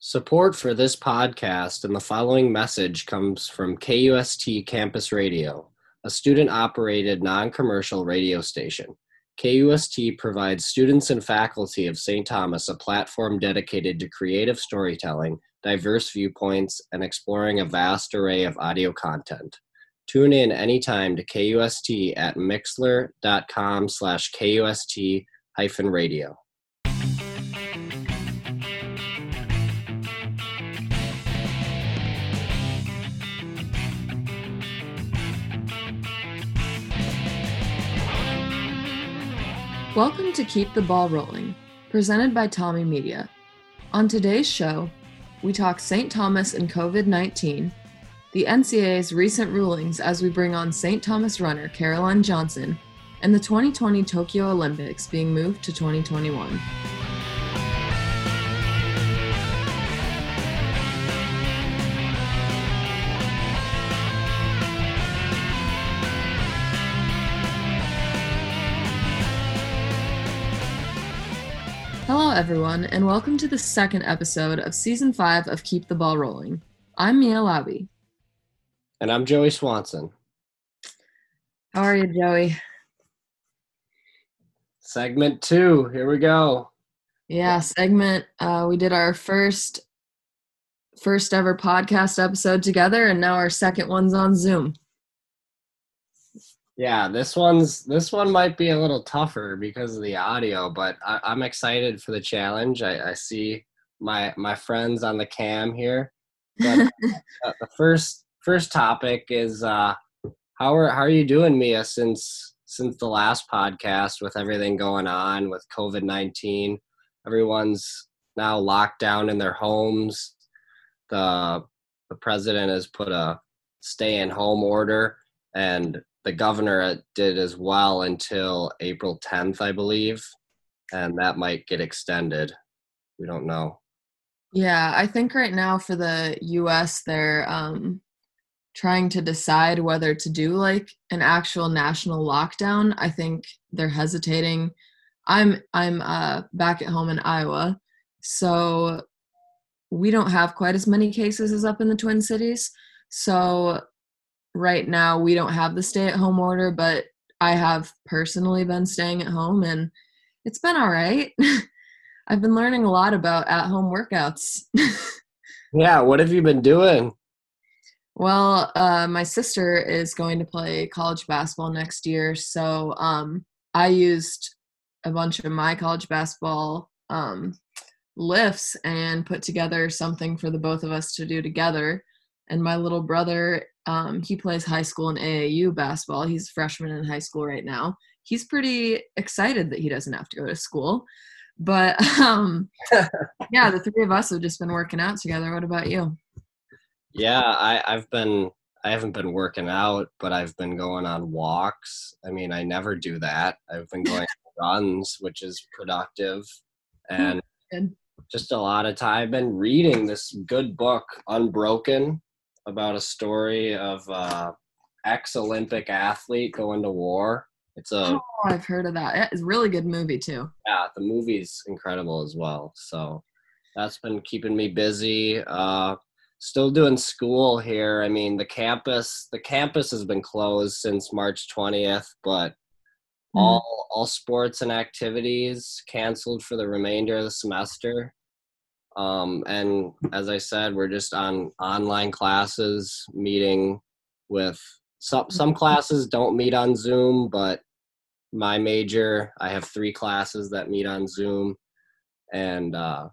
Support for this podcast and the following message comes from KUST Campus Radio, a student operated non commercial radio station. KUST provides students and faculty of St. Thomas a platform dedicated to creative storytelling, diverse viewpoints, and exploring a vast array of audio content. Tune in anytime to KUST at mixlr.com slash KUST hyphen radio. Welcome to Keep the Ball Rolling, presented by TommieMedia. On today's show, we talk St. Thomas and COVID 19, the NCAA's recent rulings as we bring on St. Thomas runner Caroline Johnson, and the 2020 Tokyo Olympics being moved to 2021. Hello, everyone, and welcome to the second episode of season five of Keep the Ball Rolling. I'm Mia Labby. And I'm Joey Swanson. How are you, Joey? Segment two, here we go. Yeah, segment. Uh, we did our first first ever podcast episode together, and now our second one's on Zoom. Yeah, this one's this one might be a little tougher because of the audio, but I, am excited for the challenge. I, I, see my my friends on the cam here. But uh, the first first topic is uh, how are how are you doing, Mia? Since since the last podcast, with everything going on with COVID nineteen, everyone's now locked down in their homes. The the president has put a stay in home order and the governor did as well until April 10th, I believe, and that might get extended. We don't know. Yeah, I think right now for the US, they're um, trying to decide whether to do like an actual national lockdown. I think they're hesitating. I'm I'm uh, back at home in Iowa, so we don't have quite as many cases as up in the Twin Cities. So right now we don't have the stay at home order, but I have personally been staying at home and it's been all right. I've been learning a lot about at home workouts. yeah, what have you been doing? Well, uh, my sister is going to play college basketball next year, so um, I used a bunch of my college basketball um, lifts and put together something for the both of us to do together. And my little brother um, he plays high school and AAU basketball. He's a freshman in high school right now. He's pretty excited that he doesn't have to go to school. But um, yeah, the three of us have just been working out together. What about you? Yeah, I, I've been I haven't been working out, but I've been going on walks. I mean, I never do that. I've been going runs, which is productive, and Good. just a lot of time. I've been reading this good book, Unbroken, about a story of uh, ex-Olympic athlete going to war. It's a. Oh, I've heard of that. It's a really good movie too. Yeah, the movie's incredible as well. So that's been keeping me busy. Uh, still doing school here. I mean, the campus the campus has been closed since March 20th, but mm-hmm. all all sports and activities canceled for the remainder of the semester. Um, and as I said, we're just on online classes, meeting with some some classes don't meet on Zoom, but my major, I have three classes that meet on Zoom, and uh,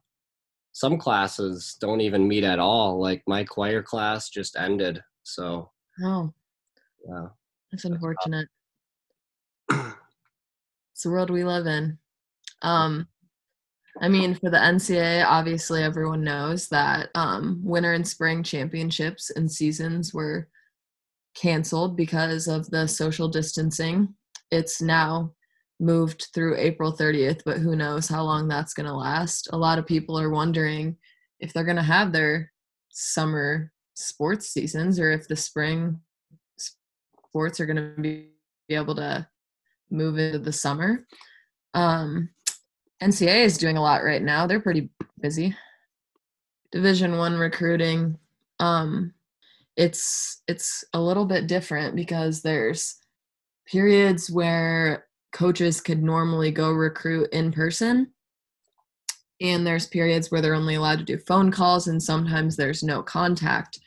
some classes don't even meet at all. Like my choir class just ended, so. Oh. Yeah. That's unfortunate. it's the world we live in. Um, I mean, for the NCAA, obviously everyone knows that um, winter and spring championships and seasons were canceled because of the social distancing. It's now moved through April 30th, but who knows how long that's going to last. A lot of people are wondering if they're going to have their summer sports seasons or if the spring sports are going to be, able to move into the summer. Um, NCAA is doing a lot right now. They're pretty busy Division 1 recruiting um it's it's a little bit different because there's periods where coaches could normally go recruit in person and there's periods where they're only allowed to do phone calls and sometimes there's no contact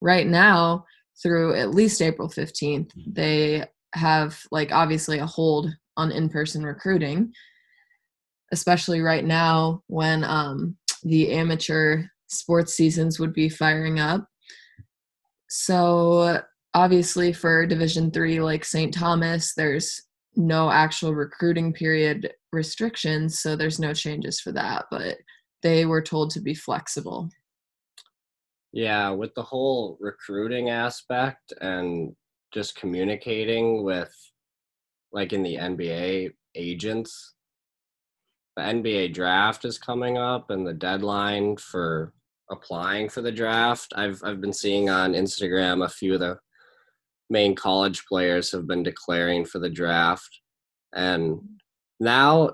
right now through at least april 15th they have like obviously a hold on in-person recruiting especially right now when um, the amateur sports seasons would be firing up so obviously for division 3 like st thomas there's no actual recruiting period restrictions, so there's no changes for that, but they were told to be flexible. Yeah, with the whole recruiting aspect and just communicating with like in the NBA agents. The NBA draft is coming up and the deadline for applying for the draft. I've I've been seeing on Instagram a few of the main college players have been declaring for the draft and now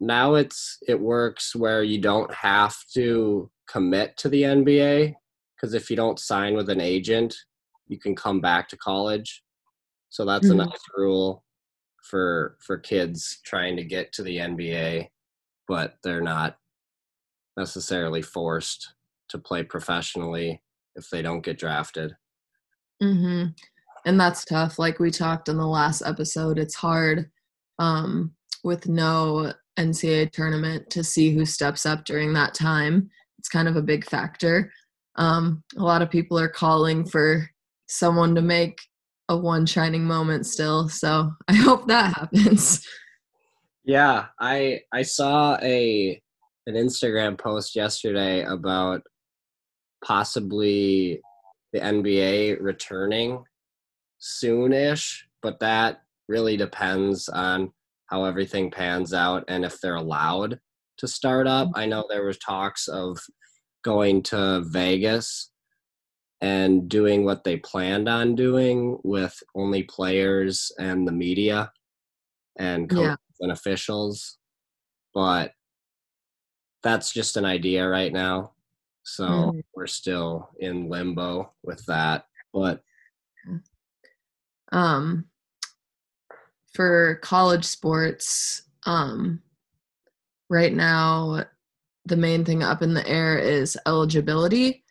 now it's it works where you don't have to commit to the NBA because if you don't sign with an agent you can come back to college so that's mm-hmm. a nice rule for for kids trying to get to the NBA but they're not necessarily forced to play professionally if they don't get drafted. Mhm and that's tough like we talked in the last episode it's hard um, with no ncaa tournament to see who steps up during that time. It's kind of a big factor. Um, a lot of people are calling for someone to make a one shining moment still so i hope that happens yeah i i saw a an instagram post yesterday about possibly the nba returning soonish, but that really depends on how everything pans out and if they're allowed to start up. Mm-hmm. I know there was talks of going to Vegas and doing what they planned on doing with only players and the media and coaches yeah. and officials. But that's just an idea right now. So mm. we're still in limbo with that. But um, for college sports, um, right now, the main thing up in the air is eligibility.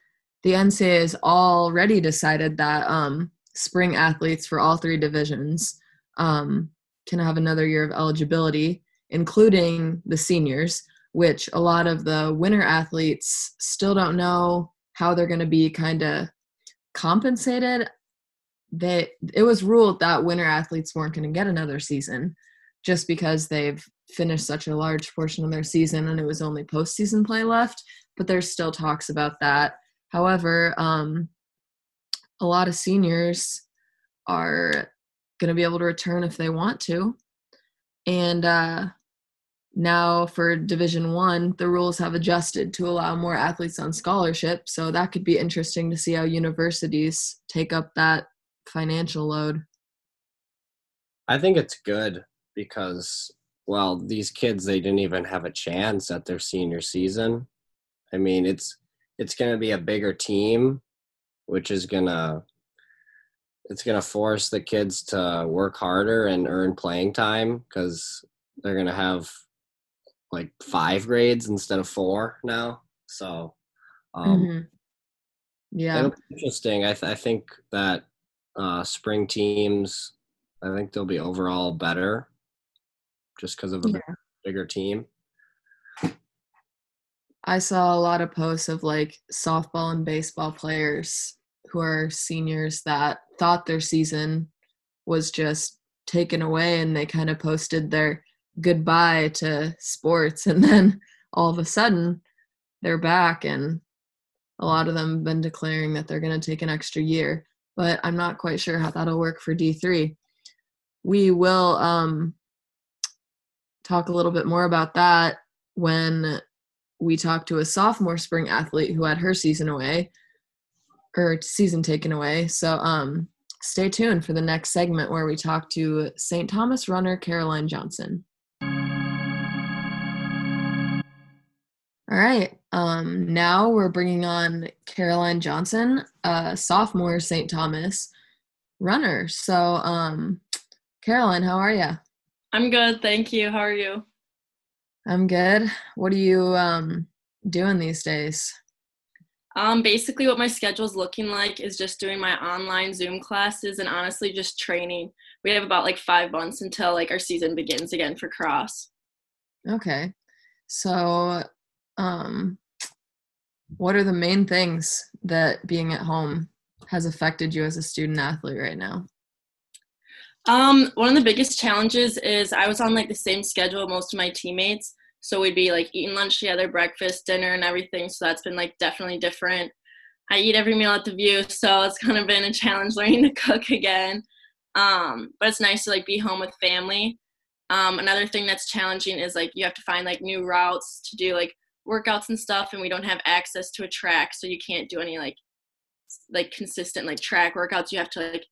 The NCAA has already decided that um, spring athletes for all three divisions um, can have another year of eligibility, including the seniors, which a lot of the winter athletes still don't know how they're going to be kind of compensated they it was ruled that winter athletes weren't going to get another season just because they've finished such a large portion of their season and it was only postseason play left. But there's still talks about that. However, um, a lot of seniors are going to be able to return if they want to. And uh, now for Division One, the rules have adjusted to allow more athletes on scholarship. So that could be interesting to see how universities take up that financial load? I think it's good because well, these kids they didn't even have a chance at their senior season. I mean, it's it's going to be a bigger team which is going to it's going to force the kids to work harder and earn playing time cuz they're going to have like 5 grades instead of 4 now. So um mm-hmm. yeah. interesting. I th- I think that uh, spring teams, I think they'll be overall better just because of a yeah. bigger team. I saw a lot of posts of like softball and baseball players who are seniors that thought their season was just taken away and they kind of posted their goodbye to sports and then all of a sudden they're back and a lot of them have been declaring that they're going to take an extra year but I'm not quite sure how that'll work for D3. We will um, talk a little bit more about that when we talk to a sophomore spring athlete who had her season away or season taken away. So um, stay tuned for the next segment where we talk to St. Thomas runner Caroline Johnson. All right. Um, now we're bringing on Caroline Johnson, a sophomore St. Thomas runner. So, um, Caroline, how are you? I'm good, thank you. How are you? I'm good. What are you um, doing these days? Um, basically, what my schedule is looking like is just doing my online Zoom classes and honestly just training. We have about like five months until like our season begins again for cross. Okay. So, um, what are the main things that being at home has affected you as a student athlete right now? Um, one of the biggest challenges is I was on like the same schedule most of my teammates. So we'd be like eating lunch together, breakfast, dinner, and everything. So that's been like definitely different. I eat every meal at the view, so it's kind of been a challenge learning to cook again. Um, but it's nice to like be home with family. Um, another thing that's challenging is like you have to find like new routes to do like workouts and stuff, and we don't have access to a track, so you can't do any like like consistent like track workouts. You have to like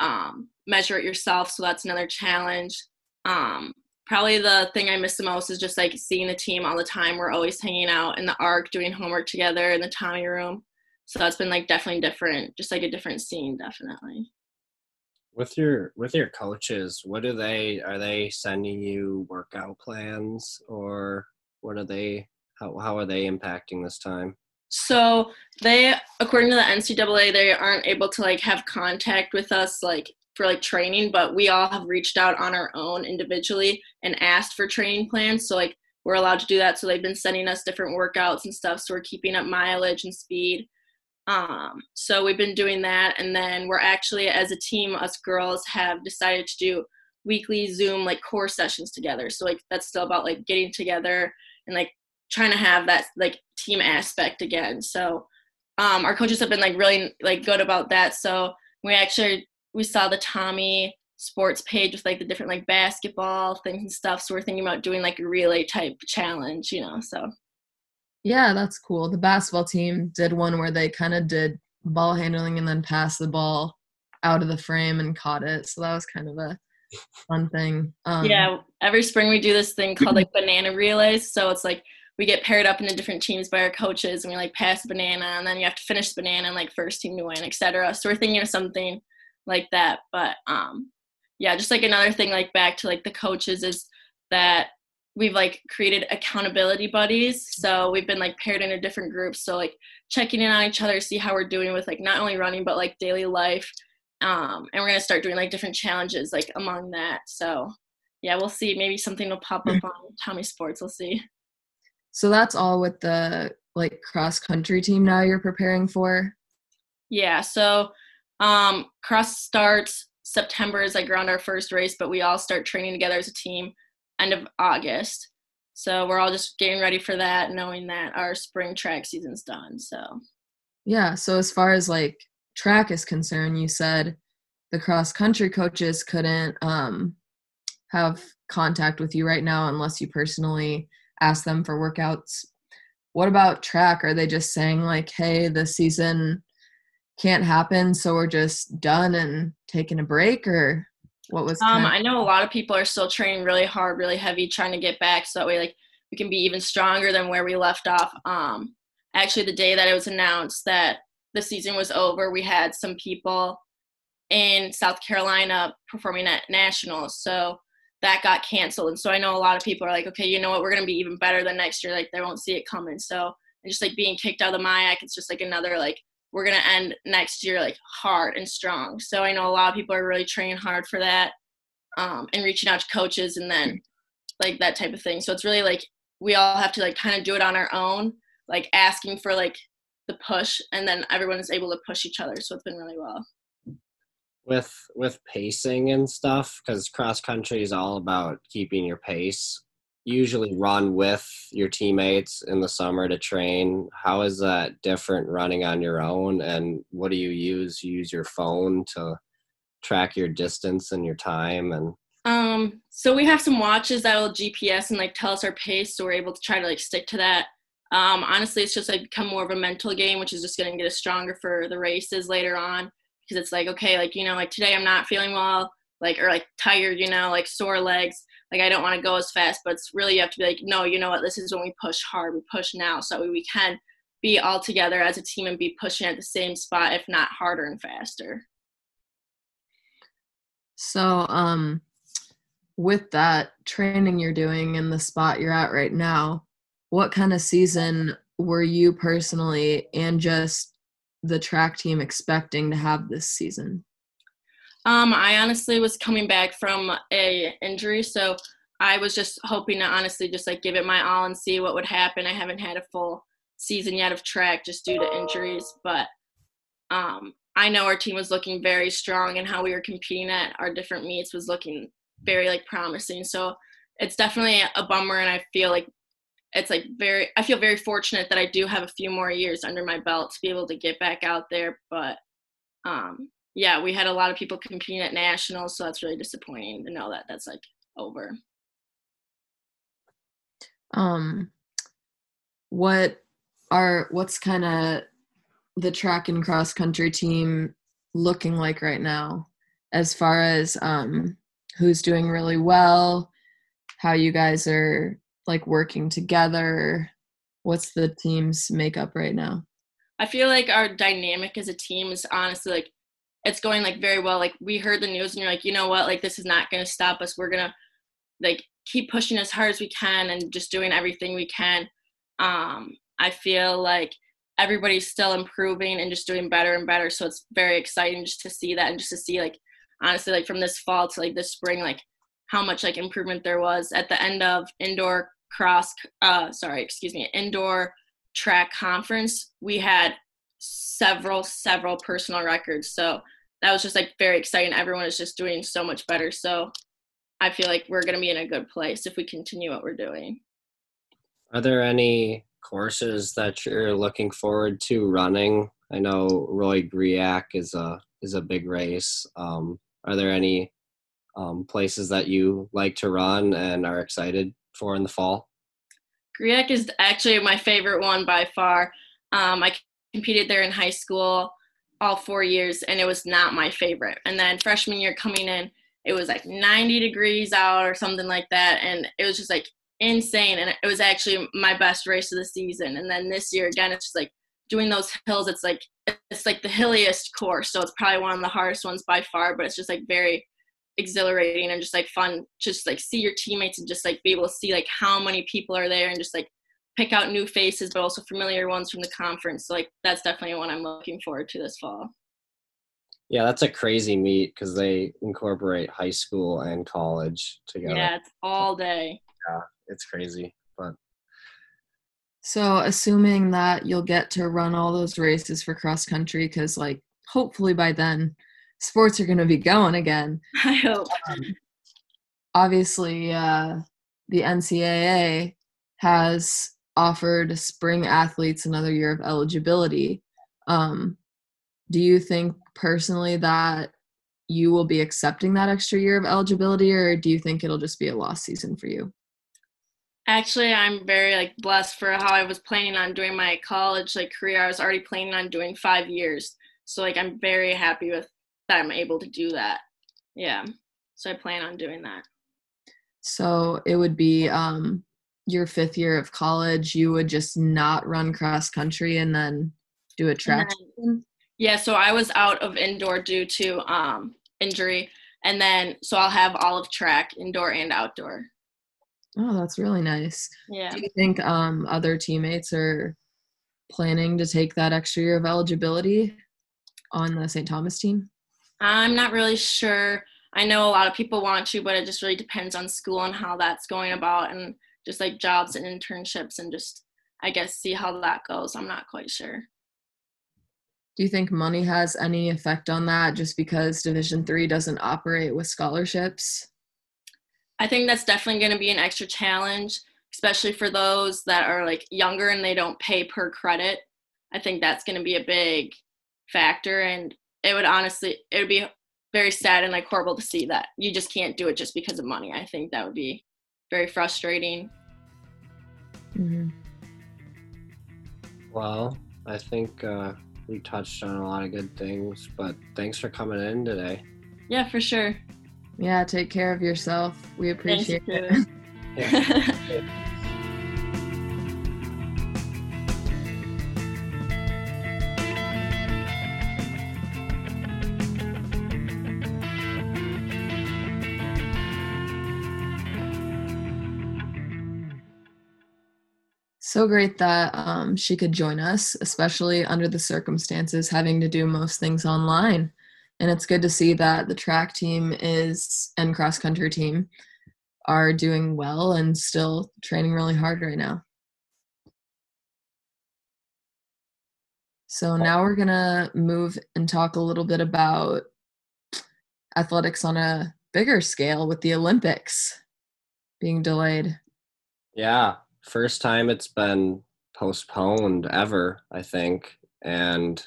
um, measure it yourself, so that's another challenge. Um, probably the thing I miss the most is just like seeing the team all the time. We're always hanging out in the arc, doing homework together in the Tommy room. So that's been like definitely different, just like a different scene, definitely. With your with your coaches, what do they are they sending you workout plans or what are they how how are they impacting this time? So they, according to the NCAA, they aren't able to like have contact with us like for like training, but we all have reached out on our own individually and asked for training plans. So like we're allowed to do that. So they've been sending us different workouts and stuff. So we're keeping up mileage and speed. Um, so we've been doing that, and then we're actually, as a team, us girls have decided to do weekly Zoom like core sessions together. So like that's still about like getting together and like trying to have that like team aspect again. So um, our coaches have been like really like good about that. So we actually we saw the Tommy sports page with like the different like basketball things and stuff. So we're thinking about doing like a relay type challenge, you know. So yeah, that's cool. The basketball team did one where they kind of did ball handling and then pass the ball out of the frame and caught it. So that was kind of a fun thing. Um, yeah, every spring we do this thing called like banana relays. So it's like we get paired up into different teams by our coaches and we like pass banana and then you have to finish the banana and like first team to win, etc. So we're thinking of something like that. But um yeah, just like another thing like back to like the coaches is that we've like created accountability buddies. So we've been like paired into different groups. So like checking in on each other, see how we're doing with like not only running but like daily life. Um, and we're gonna start doing like different challenges like among that. So yeah, we'll see. Maybe something will pop up on Tommie Sports. We'll see. So that's all with the like cross country team now you're preparing for? Yeah, so um cross starts September is like around our first race, but we all start training together as a team end of August. So we're all just getting ready for that, knowing that our spring track season's done. So yeah, so as far as like track is concerned, you said the cross country coaches couldn't um have contact with you right now unless you personally ask them for workouts. What about track? Are they just saying like, "Hey, the season can't happen, so we're just done and taking a break," or what was? Um, I know a lot of people are still training really hard, really heavy, trying to get back, so that way like we can be even stronger than where we left off. Um, actually, the day that it was announced that the season was over, we had some people in South Carolina performing at nationals, so that got canceled. And so I know a lot of people are like, okay, you know what, we're gonna be even better than next year. Like they won't see it coming. So and just like being kicked out of the MIAC, it's just like another like we're gonna end next year like hard and strong. So I know a lot of people are really training hard for that, um, and reaching out to coaches and then like that type of thing. So it's really like we all have to like kind of do it on our own, like asking for like the push, and then everyone is able to push each other. So it's been really well with with pacing and stuff because cross country is all about keeping your pace usually run with your teammates in the summer to train. How is that different running on your own? And what do you use? You use your phone to track your distance and your time and um so we have some watches that'll gps and like tell us our pace so we're able to try to like stick to that. Um honestly it's just like become more of a mental game which is just to get us stronger for the races later on. Because it's like okay like you know like today i'm not feeling well like or like tired you know like sore legs like I don't want to go as fast, but it's really you have to be like, no, you know what? This is when we push hard. We push now, so we can be all together as a team and be pushing at the same spot, if not harder and faster. So, um, with that training you're doing in the spot you're at right now, what kind of season were you personally and just the track team expecting to have this season? Um, I honestly was coming back from a injury, so I was just hoping to honestly just like give it my all and see what would happen. I haven't had a full season yet of track just due to injuries, but um, I know our team was looking very strong and how we were competing at our different meets was looking very like promising. So it's definitely a bummer, and I feel like it's like very I feel very fortunate that I do have a few more years under my belt to be able to get back out there. But um, yeah, we had a lot of people competing at nationals, so that's really disappointing to know that that's like over. Um, what are what's kind of the track and cross country team looking like right now, as far as um, who's doing really well, how you guys are like working together? What's the team's makeup right now? I feel like our dynamic as a team is honestly like it's going like very well. Like we heard the news and you're like, you know what, like this is not gonna stop us. We're gonna like keep pushing as hard as we can and just doing everything we can. Um, I feel like everybody's still improving and just doing better and better. So it's very exciting just to see that and just to see like honestly like from this fall to like this spring, like how much like improvement there was at the end of indoor cross uh sorry excuse me indoor track conference we had several several personal records. So that was just like very exciting. Everyone is just doing so much better. So i feel like we're going to be in a good place if we continue what we're doing. Are there any courses that you're looking forward to running? I know roy griak is a is a big race. Um, are there any um, places that you like to run and are excited for in the fall? Griak is actually my favorite one by far. Um, I competed there in high school all four years, and it was not my favorite. And then freshman year coming in, it was like 90 degrees out or something like that, and it was just like insane. And it was actually my best race of the season. And then this year again, it's just like doing those hills. It's like it's like the hilliest course, so it's probably one of the hardest ones by far. But it's just like very exhilarating and just like fun just like see your teammates and just like be able to see like how many people are there and just like pick out new faces but also familiar ones from the conference so like that's definitely one i'm looking forward to this fall yeah that's a crazy meet because they incorporate high school and college together yeah it's all day yeah it's crazy but so assuming that you'll get to run all those races for cross country because like hopefully by then sports are going to be going again. I hope. Um, obviously, uh, the NCAA has offered spring athletes another year of eligibility. Um, do you think personally that you will be accepting that extra year of eligibility, or do you think it'll just be a lost season for you? Actually, I'm very like blessed for how I was planning on doing my college like career. I was already planning on doing five years, so like I'm very happy with that I'm able to do that. Yeah. So I plan on doing that. So it would be um your fifth year of college, you would just not run cross country and then do a track. Then, yeah, so I was out of indoor due to um injury and then so I'll have all of track indoor and outdoor. Oh, that's really nice. Yeah. Do you think um other teammates are planning to take that extra year of eligibility on the St. Thomas team? I'm not really sure. I know a lot of people want to, but it just really depends on school and how that's going about and just like jobs and internships and just I guess see how that goes. I'm not quite sure. Do you think money has any effect on that just because Division 3 doesn't operate with scholarships? I think that's definitely going to be an extra challenge, especially for those that are like younger and they don't pay per credit. I think that's going to be a big factor and it would honestly it would be very sad and like horrible to see that you just can't do it just because of money. I think that would be very frustrating. Mm-hmm. Well, I think uh, we touched on a lot of good things, but thanks for coming in today. Yeah, for sure. Yeah, take care of yourself. We appreciate Thanks, it. so great that um, she could join us, especially under the circumstances having to do most things online. And it's good to see that the track team is and cross country team are doing well and still training really hard right now. So now we're going to move and talk a little bit about athletics on a bigger scale with the Olympics being delayed. Yeah, first time it's been postponed ever, I think, and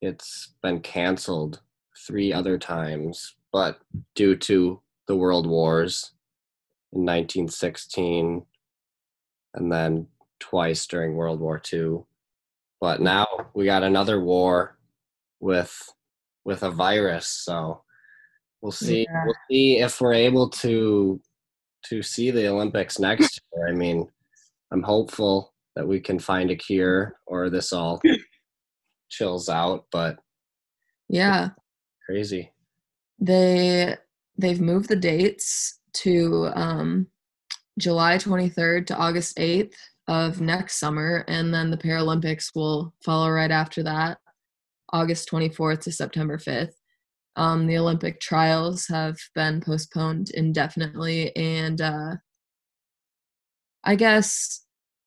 it's been canceled three other times, but due to the world wars in 1916 and then twice during World War II. But now we got another war with with a virus, so we'll see yeah. we'll see if we're able to to see the Olympics next year. I mean, I'm hopeful that we can find a cure or this all chills out, but yeah. Crazy. They they've moved the dates to um July 23rd to August 8th of next summer and then the Paralympics will follow right after that, August 24th to September 5th. Um, the Olympic trials have been postponed indefinitely and uh, I guess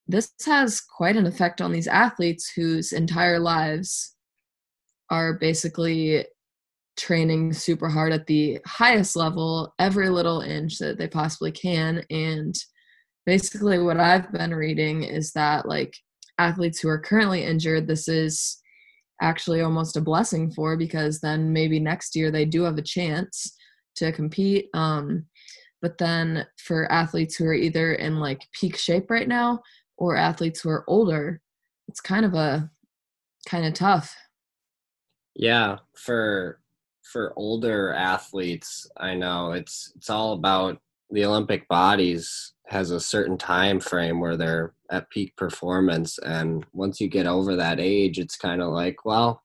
this has quite an effect on these athletes whose entire lives are basically training super hard at the highest level every little inch that they possibly can. And basically what i've been reading is that like athletes who are currently injured this is actually almost a blessing for because then maybe next year they do have a chance to compete. Um, but then for athletes who are either in like peak shape right now or athletes who are older, it's kind of a kind of tough. Yeah, for for older athletes, I know it's it's all about the Olympic bodies has a certain time frame where they're at peak performance and once you get over that age it's kind of like well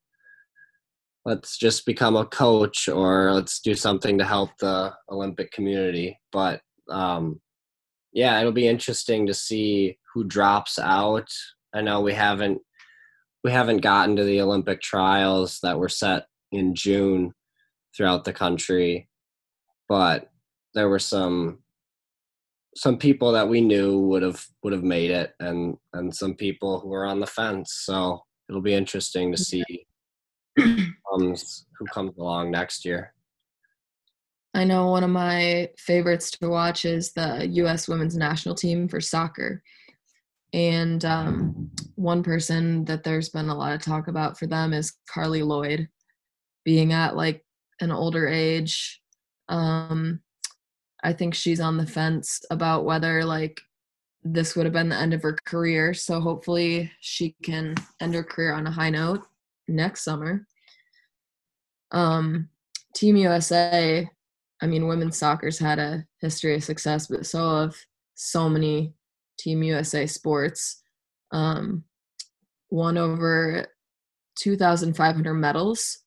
let's just become a coach or let's do something to help the Olympic community. But um, yeah, it'll be interesting to see who drops out. I know we haven't we haven't gotten to the Olympic trials that were set in June throughout the country, but there were some some people that we knew would have would have made it and and some people who were on the fence so it'll be interesting to see comes who comes along next year. I know one of my favorites to watch is the U.S. women's national team for soccer. And um, one person that there's been a lot of talk about for them is Carli Lloyd, being at like an older age. Um, I think she's on the fence about whether like this would have been the end of her career. So hopefully she can end her career on a high note next summer. Um, Team USA, I mean, women's soccer's had a history of success, but so have so many Team USA sports. Um, won over 2,500 medals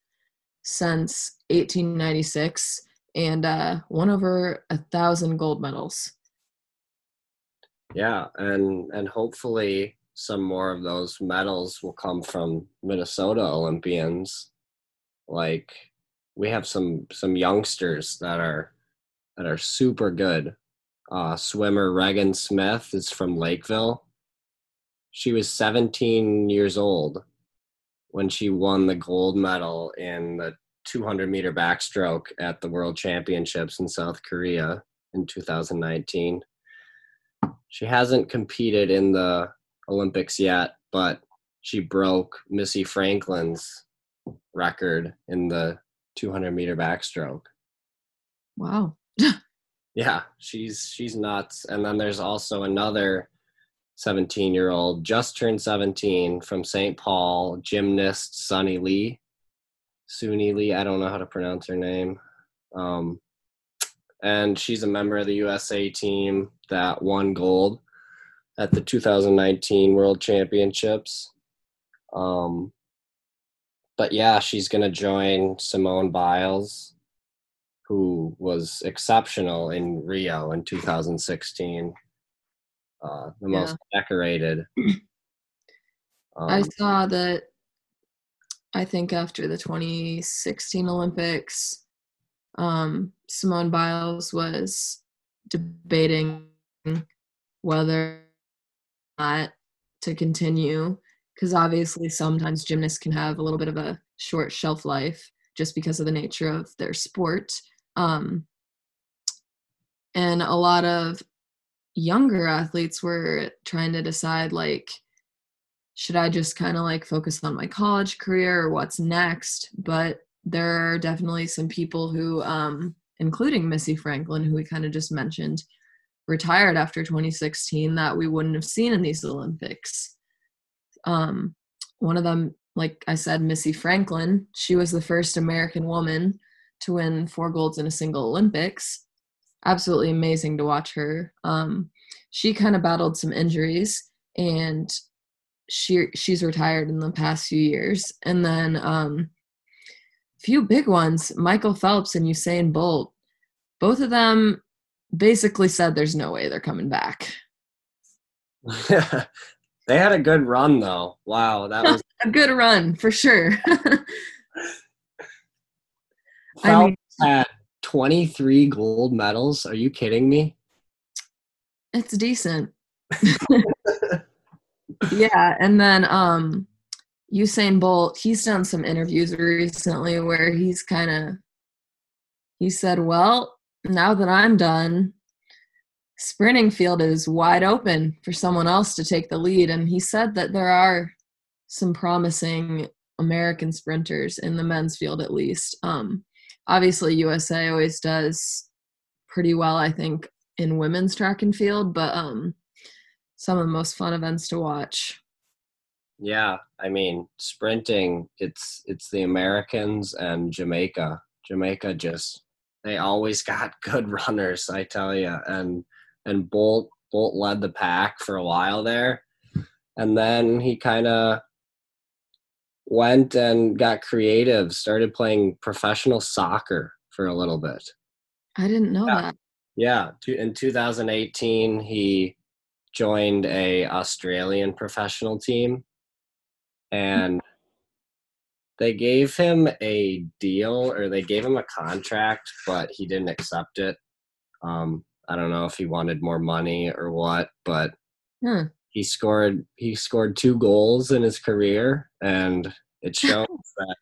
since 1896 and uh, won over a thousand gold medals. Yeah, and and hopefully some more of those medals will come from Minnesota Olympians. Like we have some some youngsters that are that are super good. Uh, swimmer Regan Smith is from Lakeville. She was 17 years old when she won the gold medal in the 200 meter backstroke at the World Championships in South Korea in 2019. She hasn't competed in the Olympics yet, but she broke Missy Franklin's record in the 200 meter backstroke. Wow. yeah, she's she's nuts. And then there's also another 17 year old, just turned 17 from St. Paul, gymnast Sunny Lee. Suni Lee, I don't know how to pronounce her name. Um, and she's a member of the USA team that won gold at the 2019 World Championships. Um, but yeah, she's going to join Simone Biles, who was exceptional in Rio in 2016, uh, the Yeah. most decorated. I Um, saw that. I think after the 2016 Olympics, um, Simone Biles was debating whether or not to continue because obviously sometimes gymnasts can have a little bit of a short shelf life just because of the nature of their sport. Um, and a lot of younger athletes were trying to decide like should I just kind of like focus on my college career or what's next? But there are definitely some people who, um, including Missy Franklin, who we kind of just mentioned, retired after 2016 that we wouldn't have seen in these Olympics. Um, one of them, like I said, Missy Franklin, she was the first American woman to win four golds in a single Olympics. Absolutely amazing to watch her. Um, she kind of battled some injuries and she she's retired in the past few years and then um few big ones michael phelps and usain bolt both of them basically said there's no way they're coming back they had a good run though. Wow, that was a good run for sure I mean- had 23 gold medals. Are you kidding me? it's decent yeah and then um usain bolt he's done some interviews recently where he's kind of he said well now that i'm done sprinting field is wide open for someone else to take the lead and he said that there are some promising american sprinters in the men's field at least um obviously usa always does pretty well i think in women's track and field but um some of the most fun events to watch Yeah, I mean, sprinting, it's it's the Americans and Jamaica. Jamaica just they always got good runners, I tell you. And and Bolt Bolt led the pack for a while there. And then he kind of went and got creative, started playing professional soccer for a little bit. i didn't know Yeah. that Yeah, in 2018 he joined a Australian professional team and they gave him a deal or they gave him a contract but he didn't accept it. Um I don't know if he wanted more money or what, but Hmm. he scored he scored two goals in his career and it shows that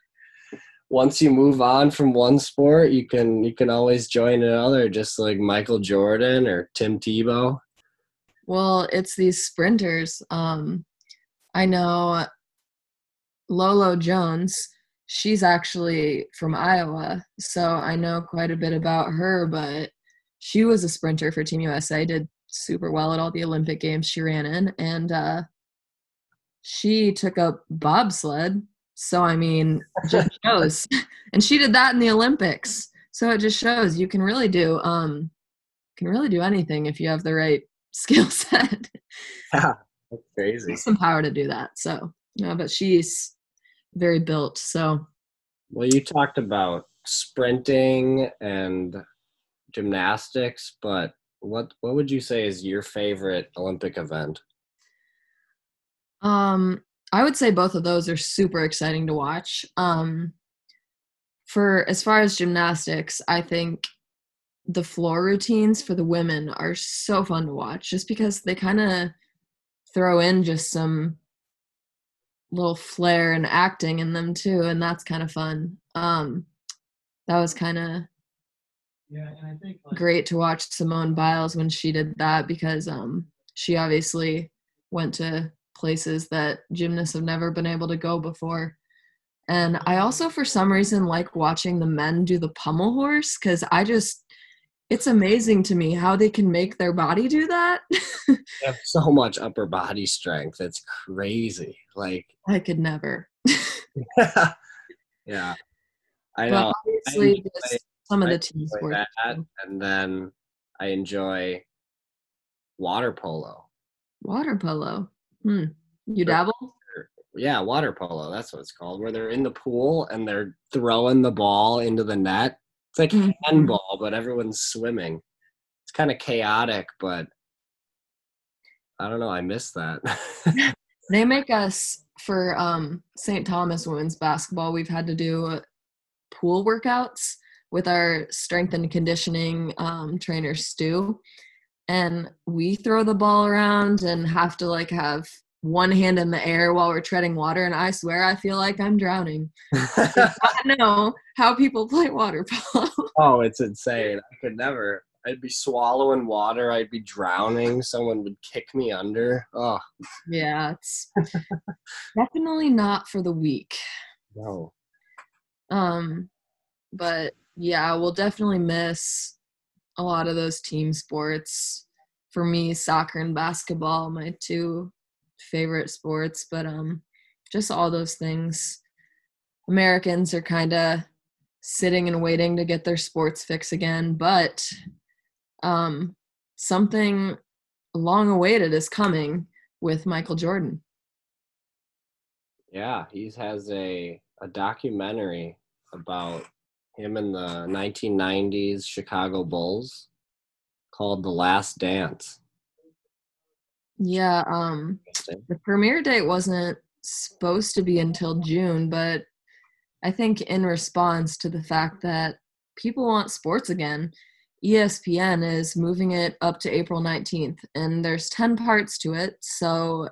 once you move on from one sport you can you can always join another just like michael jordan or tim tebow Well, it's these sprinters. Um, I know Lolo Jones. She's actually from Iowa, so I know quite a bit about her. But she was a sprinter for Team USA. Did super well at all the Olympic games she ran in, and uh, she took up bobsled. So I mean, just shows, and she did that in the Olympics. So it just shows you can really do um, can really do anything if you have the right skill set. that's crazy some power to do that. So, no, but she's very built. So, well you talked about sprinting and gymnastics but what what would you say is your favorite olympic event um, I would say both of those are super exciting to watch. Um, for as far as gymnastics, I think the floor routines for the women are so fun to watch just because they kind of throw in just some little flair and acting in them too and that's kind of fun um that was kind of Yeah, and I think like, great to watch Simone Biles when she did that because um she obviously went to places that gymnasts have never been able to go before. And I also for some reason like watching the men do the pommel horse cuz I just it's amazing to me how they can make their body do that. They have so much upper body strength it's crazy like I could never. yeah i But know obviously enjoy- just some of I the team enjoy sports. that, and then I enjoy water polo. Water polo. Hmm. You dabble? Yeah, water polo. That's what it's called. Where they're in the pool and they're throwing the ball into the net. It's like Mhm. handball, but everyone's swimming. It's kind of chaotic, but I don't know. I miss that. They make us for um, St. Thomas women's basketball. We've had to do pool workouts with our strength and conditioning um, trainer Stu, and we throw the ball around and have to like have one hand in the air while we're treading water. And I swear, I feel like I'm drowning. I know how people play water polo. oh, it's insane. I could never. I'd be swallowing water. I'd be drowning. Someone would kick me under. Oh, yeah, it's definitely not for the weak. no. Um, but yeah, we'll definitely miss a lot of those team sports. For me, soccer and basketball, my two favorite sports, but um, just all those things. Americans are kind of sitting and waiting to get their sports fix again, but um, something long awaited is coming with Michael Jordan. Yeah, he has a a documentary about him in the 1990s Chicago Bulls called The Last Dance. Yeah, um, the premiere date wasn't supposed to be until June, but I think in response to the fact that people want sports again, ESPN is moving it up to April 19th, and there's 10 parts to it, so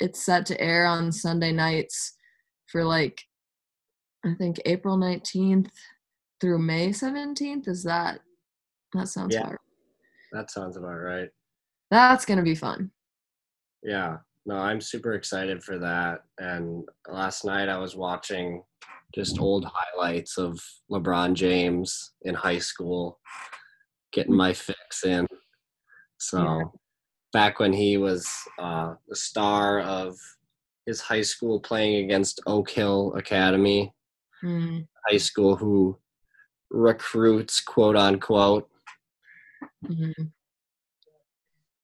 it's set to air on Sunday nights for like, I think April 19th through May 17th. Is that, that sounds Yeah. about right. That sounds about right. That's gonna be fun. Yeah. No, I'm super excited for that. And last night I was watching just old highlights of LeBron James in high school, getting my fix in. So Yeah. back when he was uh, the star of his high school playing against Oak Hill Academy, Mm. high school who recruits quote unquote. hmm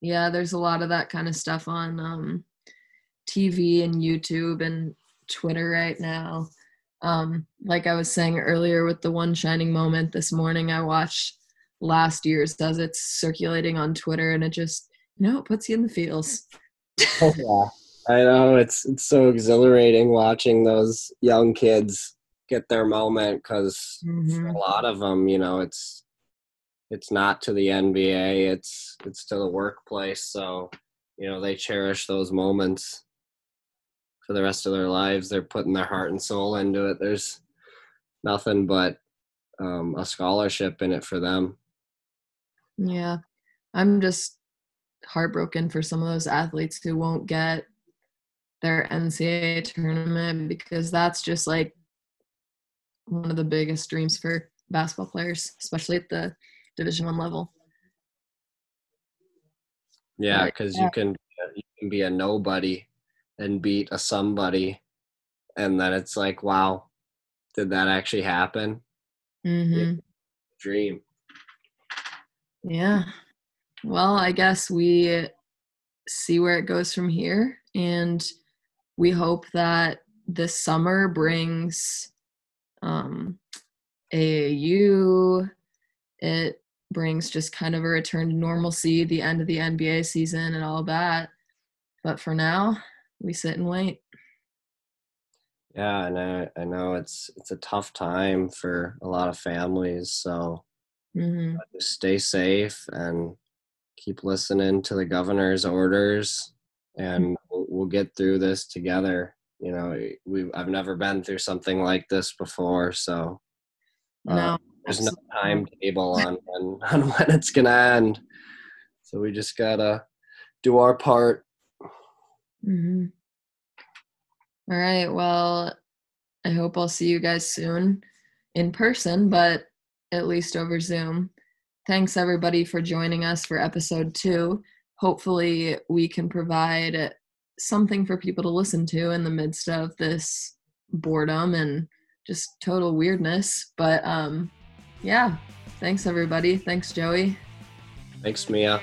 Yeah, there's a lot of that kind of stuff on um, TV and YouTube and Twitter right now. Um, like I was saying earlier with the one shining moment this morning, I watched last year's as it's circulating on Twitter, and it just you know it puts you in the feels. Oh, yeah. I know it's it's so exhilarating watching those young kids get their moment because Mhm. a lot of them, you know, it's it's not to the NBA, it's it's to the workplace. So you know they cherish those moments for the rest of their lives. They're putting their heart and soul into it. There's nothing but um, a scholarship in it for them. Yeah, I'm just heartbroken for some of those athletes who won't get their NCAA tournament because that's just like one of the biggest dreams for basketball players, especially at the Division One level. Yeah, because you can you can be a nobody and beat a somebody, and then it's like, wow, did that actually happen? Mm-hmm. Dream. Yeah. Well, I guess we see where it goes from here, and we hope that this summer brings um, AAU. It brings just kind of a return to normalcy, the end of the NBA season, and all that. But for now, we sit and wait. Yeah, and I, I know it's it's a tough time for a lot of families. So hmm just stay safe and keep listening to the governor's orders, and we'll, we'll get through this together. You know, we I've never been through something like this before, so uh, No, there's no timetable on when on when it's gonna end. So we just gotta do our part. hmm All right. Well, I hope I'll see you guys soon in person, but at least over Zoom. Thanks everybody for joining us for episode two. Hopefully, we can provide something for people to listen to in the midst of this boredom and just total weirdness. But um, yeah, thanks everybody. Thanks, Joey. Thanks, Mia.